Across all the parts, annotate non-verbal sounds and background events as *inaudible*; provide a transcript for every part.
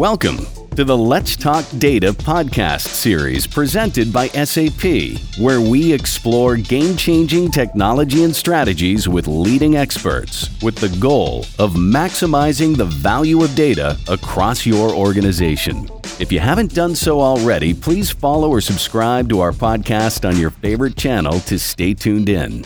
Welcome to the Let's Talk Data podcast series presented by SAP, where we explore game changing technology and strategies with leading experts with the goal of maximizing the value of data across your organization. If you haven't done so already, please follow or subscribe to our podcast on your favorite channel to stay tuned in.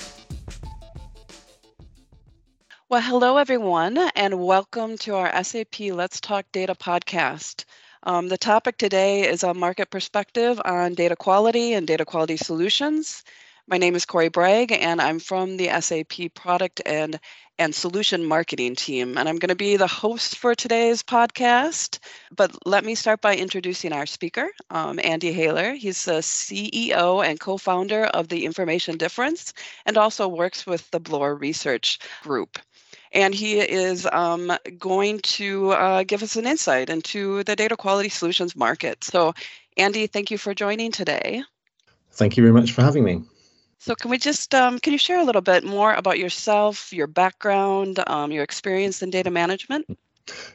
Well, hello, everyone, and welcome to our SAP Let's Talk Data podcast. Um, the topic today is a market perspective on data quality and data quality solutions. My name is Corey Bragg, and I'm from the SAP product and, and solution marketing team. And I'm going to be the host for today's podcast. But let me start by introducing our speaker, um, Andy Hayler. He's the CEO and co founder of the Information Difference and also works with the Bloor Research Group and he is um, going to uh, give us an insight into the data quality solutions market. So, Andy, thank you for joining today. Thank you very much for having me. So, can we just um, can you share a little bit more about yourself, your background, um, your experience in data management?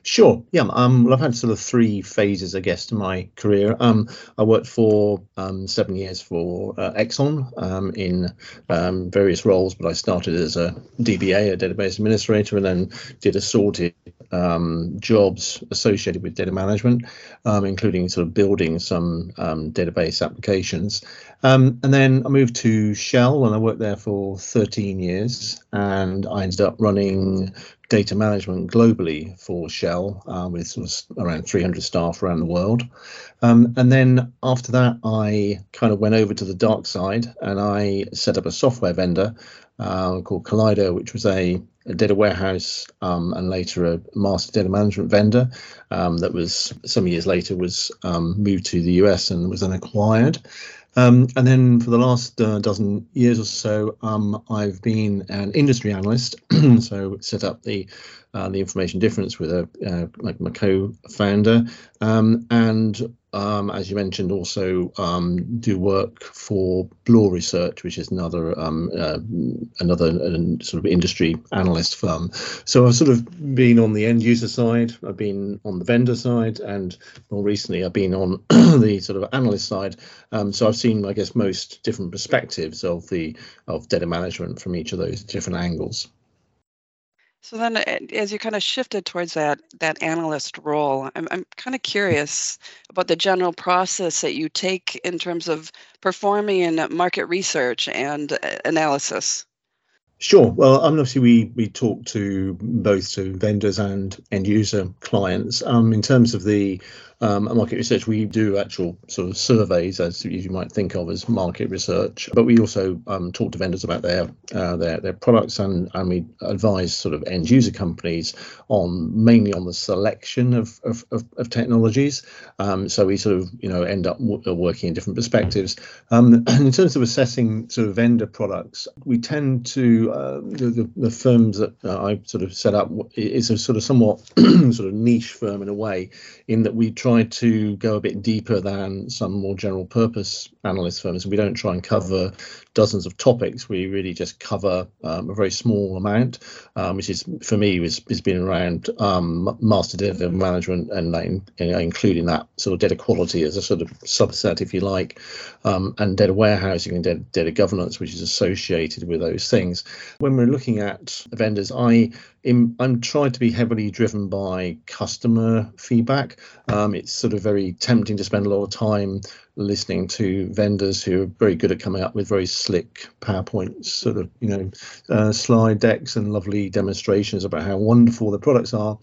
Sure. Yeah. Um, well, I've had sort of three phases, I guess, to my career. Um, I worked for um, seven years for uh, Exxon um, in um, various roles, but I started as a DBA, a database administrator, and then did assorted um, jobs associated with data management, um, including sort of building some um, database applications. Um, and then I moved to Shell and I worked there for 13 years, and I ended up running data management globally for Shell uh, with sort of around 300 staff around the world. Um, and then after that, I kind of went over to the dark side and I set up a software vendor uh, called Kalido, which was a, data warehouse um, and later a master data management vendor um, that was some years later was um, moved to the US and was then acquired. Um, and then for the last uh, dozen years or so, um, I've been an industry analyst. *clears throat* so set up the uh, the information difference with a uh, like my co-founder, um, and um, as you mentioned, also um, do work for Bloor Research, which is another um, uh, another uh, sort of industry analyst firm. So I've sort of been on the end user side, I've been on the vendor side, and more recently I've been on *clears throat* the sort of analyst side. Um, so I've seen, I guess, most different perspectives of the of data management from each of those different angles. So then, uh, as you kind of shifted towards that that analyst role, I'm I'm kind of curious about the general process that you take in terms of performing in market research and uh, analysis. Sure. Well, obviously we we talk to both to vendors and end user clients. Um, in terms of the um, market research, we do actual sort of surveys, as you might think of as market research. But we also um, talk to vendors about their uh, their their products, and and we advise sort of end user companies on mainly on the selection of of, of, of technologies. Um, so we sort of you know end up w- uh, working in different perspectives. Um, *clears throat* and in terms of assessing sort of vendor products, we tend to uh, the, the, the firms that uh, I sort of set up is a sort of somewhat *clears throat* sort of niche firm in a way, in that we try try to go a bit deeper than some more general purpose analyst firms. We don't try and cover dozens of topics. We really just cover um, a very small amount, um, which is for me has, has been around um, master data management and including that sort of data quality as a sort of subset, if you like, um, and data warehousing and data, data governance, which is associated with those things. When we're looking at vendors, I I'm trying to be heavily driven by customer feedback. Um, it's sort of very tempting to spend a lot of time listening to vendors who are very good at coming up with very slick PowerPoint sort of you know uh, slide decks and lovely demonstrations about how wonderful the products are.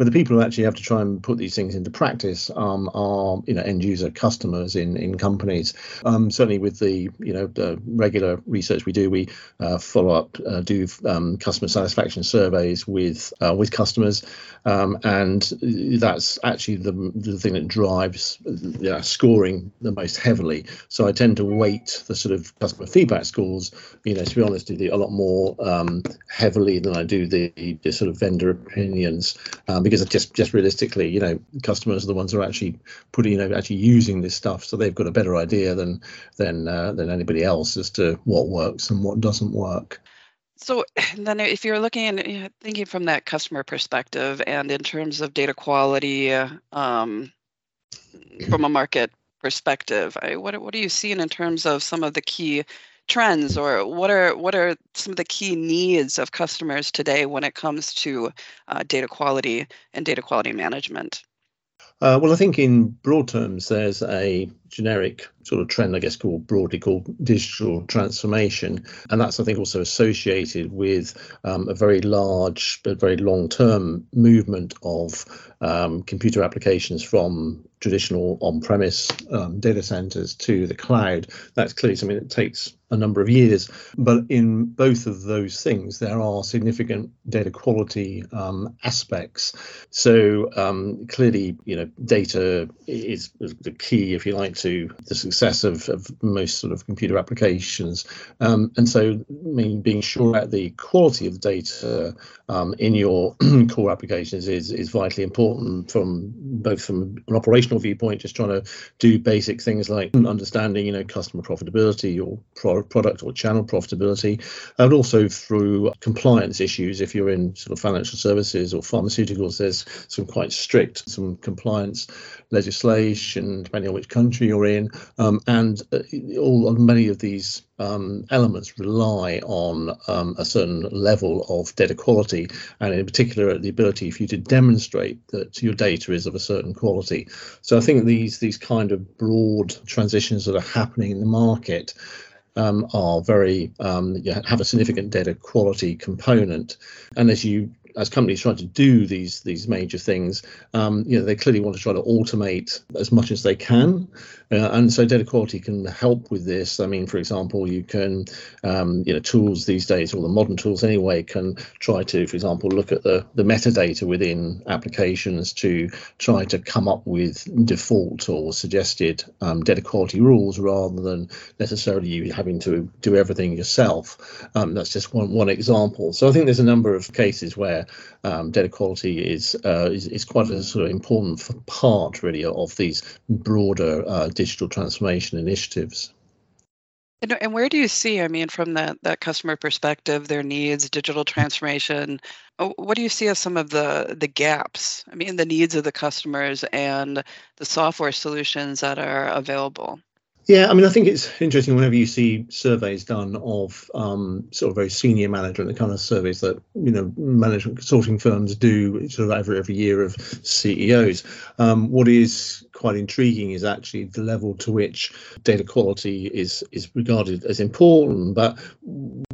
But the people who actually have to try and put these things into practice um, are, you know, end user customers in in companies. Um, certainly, with the you know the regular research we do, we uh, follow up, uh, do um, customer satisfaction surveys with uh, with customers, um, and that's actually the the thing that drives yeah, scoring the most heavily. So I tend to weight the sort of customer feedback scores, you know, to be honest, a lot more um, heavily than I do the, the sort of vendor opinions. Because just just realistically, you know, customers are the ones who are actually putting, you know, actually using this stuff, so they've got a better idea than than uh, than anybody else as to what works and what doesn't work. So *sighs* then, if you're looking and thinking from that customer perspective, and in terms of data quality, um, from a market perspective, I, what what are you seeing in terms of some of the key trends, or what are what are some of the key needs of customers today when it comes to uh, data quality and data quality management? Uh, well, I think in broad terms, there's a generic sort of trend, I guess, called broadly called digital transformation, and that's I think also associated with um, a very large but very long-term movement of um, computer applications from traditional on-premise um, data centers to the cloud. That's clearly something that takes a number of years, but in both of those things, there are significant data quality um, aspects. So um, clearly, you know, data is the key, if you like, to the success of, of most sort of computer applications. Um, and so, I mean, being sure that the quality of data um, in your *clears throat* core applications is is vitally important from both from an operational viewpoint, just trying to do basic things like understanding, you know, customer profitability or pro- product or channel profitability, and also through compliance issues. If you're in sort of financial services or pharmaceuticals, there's some quite strict some compliance legislation depending on which country you're in, um, and uh, all many of these um, elements rely on um, a certain level of data quality, and in particular, the ability for you to demonstrate that your data is of a certain quality. So I think these these kind of broad transitions that are happening in the market. Um, are very um, have a significant data quality component, and as you as companies try to do these these major things, um, you know, they clearly want to try to automate as much as they can, uh, and so data quality can help with this. I mean, for example, you can, um, you know, tools these days, or the modern tools anyway, can try to, for example, look at the the metadata within applications to try to come up with default or suggested um, data quality rules rather than necessarily you having to do everything yourself. Um, that's just one one example. So I think there's a number of cases where where um, data quality is, uh, is, is quite a sort of important part really of these broader uh, digital transformation initiatives. And, and where do you see, I mean, from that, that customer perspective, their needs, digital transformation, uh, what do you see as some of the, the gaps? I mean, the needs of the customers and the software solutions that are available? Yeah, I mean, I think it's interesting whenever you see surveys done of um, sort of very senior management, the kind of surveys that you know management consulting firms do sort of every every year of CEOs. Um, what is quite intriguing is actually the level to which data quality is is regarded as important. But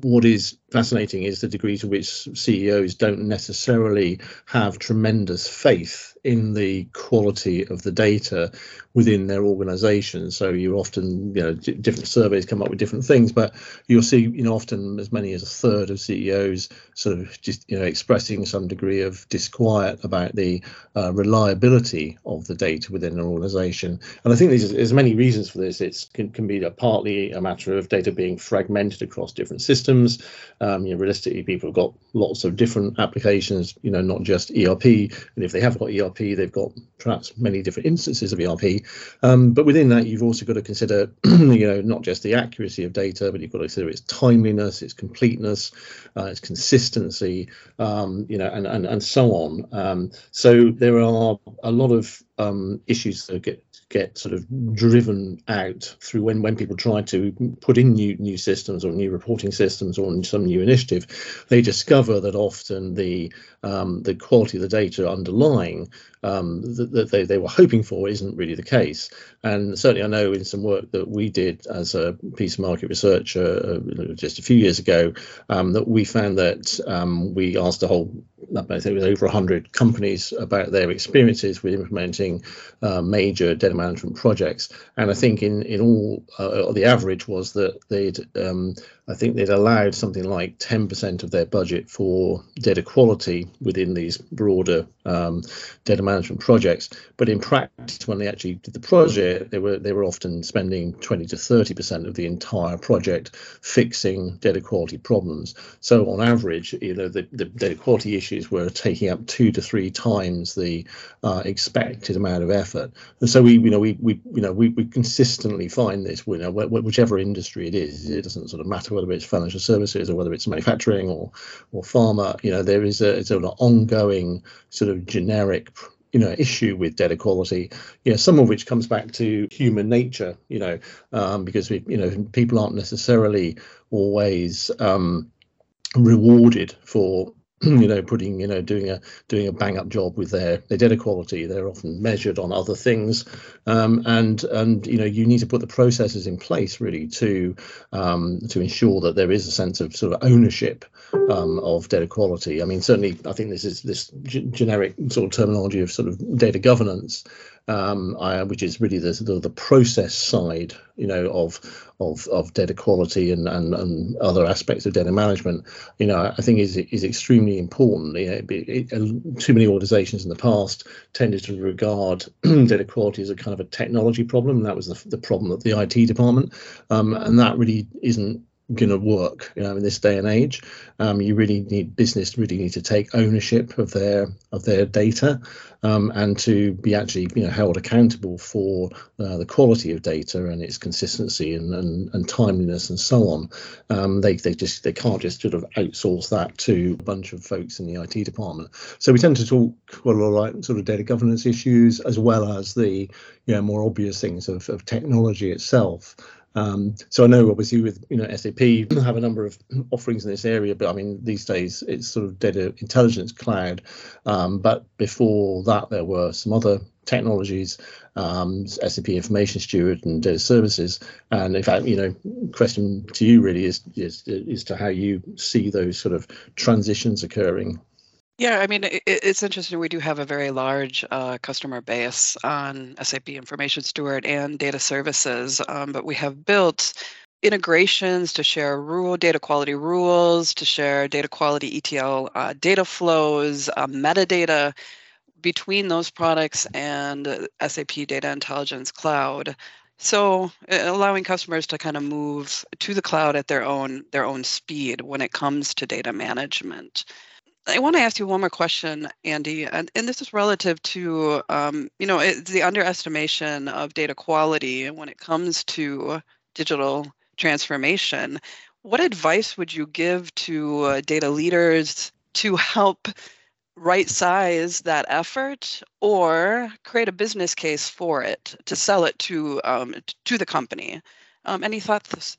what is fascinating is the degree to which CEOs don't necessarily have tremendous faith in the quality of the data within their organization. So you often, you know, d- different surveys come up with different things, but you'll see, you know, often as many as a third of CEOs sort of just, you know, expressing some degree of disquiet about the uh, reliability of the data within an organization. And I think there's, there's many reasons for this. It can, can be a, partly a matter of data being fragmented across different systems. Um, you know, realistically, people have got lots of different applications, you know, not just ERP. And if they have got ERP, they've got perhaps many different instances of ERP. Um, but within that, you've also got to consider, *clears throat* you know, not just the accuracy of data, but you've got to consider its timeliness, its completeness, uh, its consistency, um, you know, and, and, and so on. Um, so there are a lot of um, issues that get get sort of driven out through when when people try to put in new new systems or new reporting systems or some new initiative, they discover that often the um, the quality of the data underlying um, that, that they, they were hoping for isn't really the case. And certainly, I know in some work that we did as a piece of market research uh, just a few years ago, um, that we found that um, we asked a whole, Think it was over 100 companies about their experiences with implementing uh, major data management projects. And I think in in all, uh, the average was that they'd um, I think they'd allowed something like 10% of their budget for data quality within these broader um, data management projects. But in practice, when they actually did the project, they were they were often spending 20 to 30% of the entire project fixing data quality problems. So on average, you know, the, the data quality issues were taking up two to three times the uh, expected amount of effort. And so we, you know, we, we you know, we, we consistently find this, you know, whichever industry it is, it doesn't sort of matter whether it's financial services or whether it's manufacturing or or pharma. You know, there is a it's an ongoing sort of generic you know issue with data quality you know some of which comes back to human nature you know um, because we you know people aren't necessarily always um, rewarded for *clears throat* you know putting you know doing a doing a bang up job with their their data quality. They're often measured on other things. Um, and and you know you need to put the processes in place really to um, to ensure that there is a sense of sort of ownership um, of data quality. I mean certainly i think this is this g- generic sort of terminology of sort of data governance um, I, which is really the, the, the process side, you know, of of of data quality and, and and other aspects of data management. You know, I think is is extremely important. You know, it, it, too many organisations in the past tended to regard *clears throat* data quality as a kind of a technology problem, that was the, the problem of the IT department, um, and that really isn't going to work you know in this day and age. Um, you really need business really need to take ownership of their of their data um, and to be actually you know held accountable for uh, the quality of data and its consistency and, and, and timeliness and so on. Um, they, they just they can't just sort of outsource that to a bunch of folks in the IT department. So we tend to talk quite a lot like sort of data governance issues as well as the you know more obvious things of, of technology itself um, so I know obviously with you know SAP *clears throat* have a number of offerings in this area, but I mean these days it's sort of data intelligence cloud. Um, but before that there were some other technologies, um, SAP Information Steward and data services. And in fact, you know, question to you really is is is to how you see those sort of transitions occurring. Yeah, I mean, it, it's interesting. We do have a very large uh, customer base on SAP Information Steward and data services, um, but we have built integrations to share rule data quality rules, to share data quality ETL uh, data flows, uh, metadata between those products and SAP Data Intelligence Cloud. So allowing customers to kind of move to the cloud at their own their own speed when it comes to data management. I want to ask you one more question, Andy, and, and this is relative to, um, you know, it, the underestimation of data quality when it comes to digital transformation. What advice would you give to uh, data leaders to help right size that effort or create a business case for it to sell it to um, to the company? Um, any thoughts?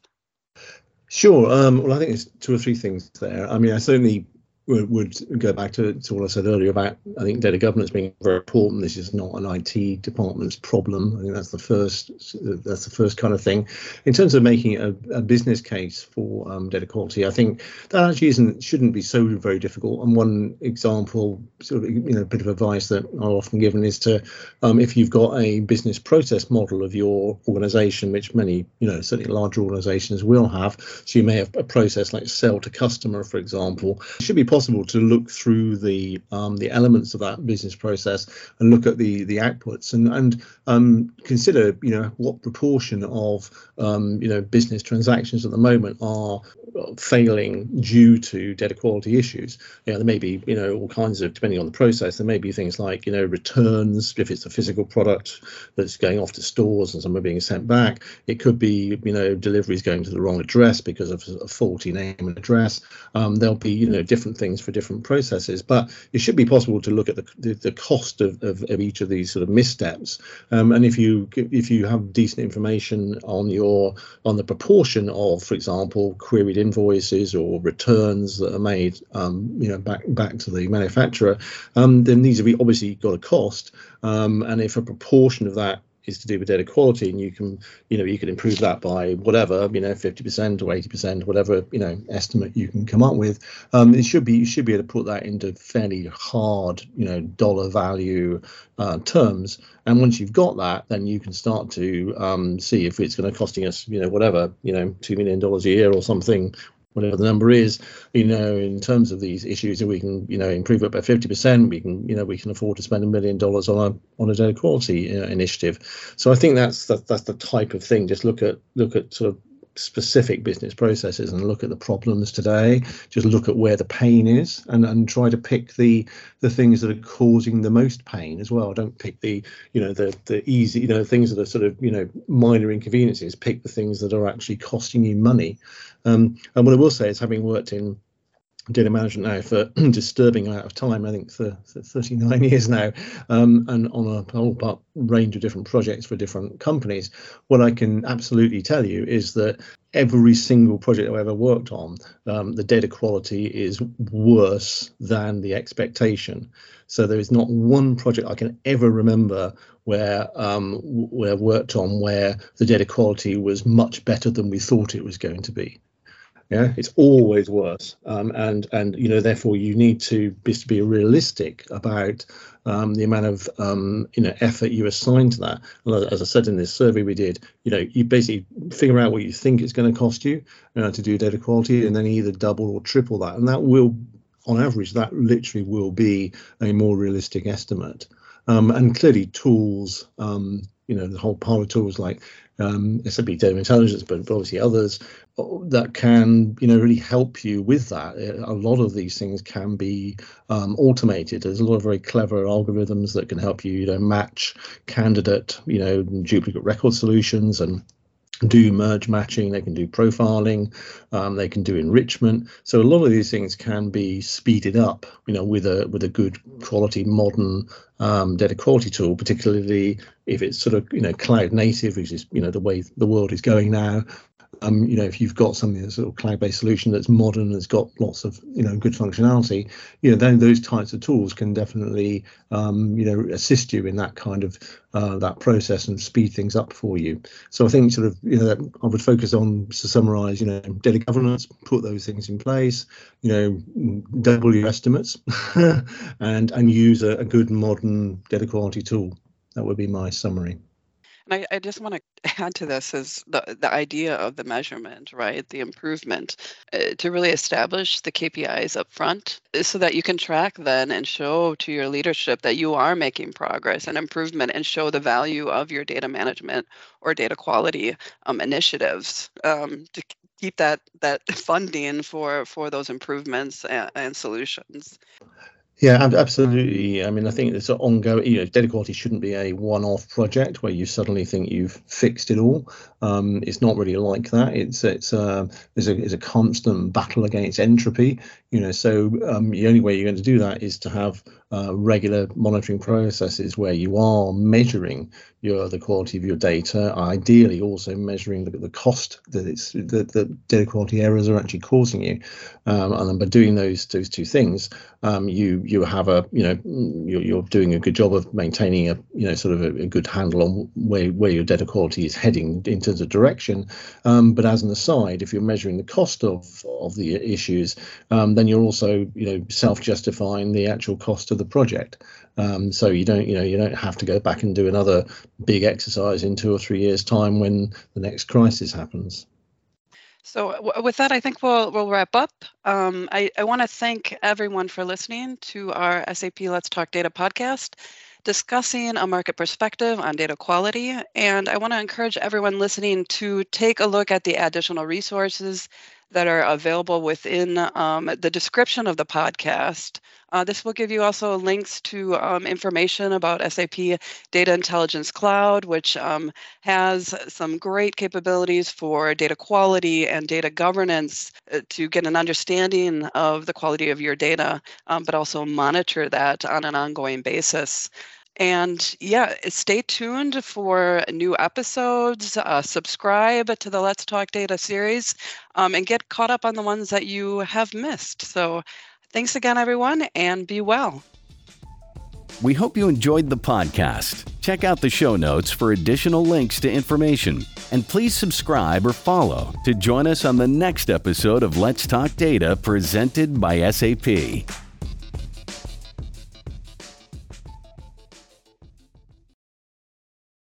Sure. Um, well, I think there's two or three things there. I mean, I certainly would, would go back to, to what I said earlier about I think data governance being very important. This is not an IT department's problem. I think that's the first that's the first kind of thing. In terms of making a, a business case for um, data quality, I think that actually isn't shouldn't be so very difficult. And one example, sort of you know, a bit of advice that I'm often given is to um, if you've got a business process model of your organization, which many you know certainly larger organizations will have, so you may have a process like sell to customer, for example, should be possible possible to look through the um, the elements of that business process and look at the the outputs and and um, consider you know what proportion of um, you know business transactions at the moment are failing due to data quality issues. You know, there may be you know all kinds of depending on the process. There may be things like you know returns if it's a physical product that's going off to stores and some are being sent back. It could be you know deliveries going to the wrong address because of a faulty name and address. Um, there'll be you know different things things for different processes. But it should be possible to look at the the, the cost of, of, of, each of these sort of missteps. Um, and if you if you have decent information on your on the proportion of, for example, queried invoices or returns that are made, um, you know, back back to the manufacturer, um, then these have obviously got a cost. Um, and if a proportion of that is to do with data quality and you can you know you can improve that by whatever you know 50% or 80% whatever you know estimate you can come up with. Um, it should be you should be able to put that into fairly hard you know dollar value uh, terms. And once you've got that then you can start to um, see if it's going to costing us you know whatever you know two million dollars a year or something whatever the number is, you know, in terms of these issues, if we can, you know, improve it by 50%. We can, you know, we can afford to spend a million dollars on a on a data quality uh, initiative. So I think that's that, that's the type of thing. Just look at look at sort of specific business processes and look at the problems today. Just look at where the pain is and, and try to pick the the things that are causing the most pain as well. Don't pick the you know the the easy you know things that are sort of you know minor inconveniences. Pick the things that are actually costing you money. Um, and what I will say is, having worked in data management now for *clears throat* disturbing amount of time. I think for, for 39 years now, um, and on a whole range of different projects for different companies. What I can absolutely tell you is that every single project I've ever worked on, um, the data quality is worse than the expectation. So there is not one project I can ever remember where um, where worked on where the data quality was much better than we thought it was going to be yeah it's always worse. Um, and and you know therefore you need to be, to be realistic about um, the amount of um, you know effort you assign to that. As i said in this survey we did you know you basically figure out what you think it's going to cost you to do data quality and then either double or triple that. And that will on average that literally will be a more realistic estimate. Um, and clearly tools um, you know the whole pile of tools like um, SAP Data Intelligence, but, obviously others uh, that can you know really help you with that. A lot of these things can be um, automated. There's a lot of very clever algorithms that can help you you know match candidate you know duplicate record solutions and do merge matching, they can do profiling, um, they can do enrichment. So a lot of these things can be speeded up, you know, with a with a good quality modern um, data quality tool, particularly if it's sort of you know cloud native, which is you know the way the world is going now um, you know, if you've got something that's a sort of cloud-based solution that's modern, that's got lots of, you know, good functionality, you know, then those types of tools can definitely, um, you know, assist you in that kind of uh, that process and speed things up for you. So I think sort of, you know, I would focus on to summarize, you know, data governance, put those things in place, you know, double your estimates, *laughs* and and use a, a good modern data quality tool. That would be my summary. And I, I just want to *laughs* add to this is the, the idea of the measurement, right? The improvement uh, to really establish the KPIs up front uh, so that you can track then and show to your leadership that you are making progress and improvement and show the value of your data management or data quality um, initiatives um, to keep that that *laughs* funding for for those improvements and, and solutions. Yeah, absolutely. I mean, I think it's an ongoing. You know, data quality shouldn't be a one-off project where you suddenly think you've fixed it all. Um, it's not really like that. It's it's uh, there's a it's a constant battle against entropy. You know, so um, the only way you're going to do that is to have uh, regular monitoring processes where you are measuring your the quality of your data, ideally also measuring the, the cost that it's that the data quality errors are actually causing you, um, and then by doing those those two things, um, you you have a you know you're, you're doing a good job of maintaining a you know sort of a, a good handle on where where your data quality is heading in terms of direction. Um, but as an aside, if you're measuring the cost of of the issues, um, then you're also you know self justifying the actual cost of of the project. Um, so you don't, you know, you don't have to go back and do another big exercise in two or three years' time when the next crisis happens. So w- with that, I think we'll we'll wrap up. Um, I, I want to thank everyone for listening to our SAP Let's Talk Data podcast discussing a market perspective on data quality. And I want to encourage everyone listening to take a look at the additional resources that are available within um, the description of the podcast. Uh, this will give you also links to um, information about SAP Data Intelligence Cloud, which um, has some great capabilities for data quality and data governance uh, to get an understanding of the quality of your data, um, but also monitor that on an ongoing basis. And yeah, stay tuned for new episodes. Uh, subscribe to the Let's Talk Data series um, and get caught up on the ones that you have missed. So thanks again, everyone, and be well. We hope you enjoyed the podcast. Check out the show notes for additional links to information. And please subscribe or follow to join us on the next episode of Let's Talk Data presented by SAP.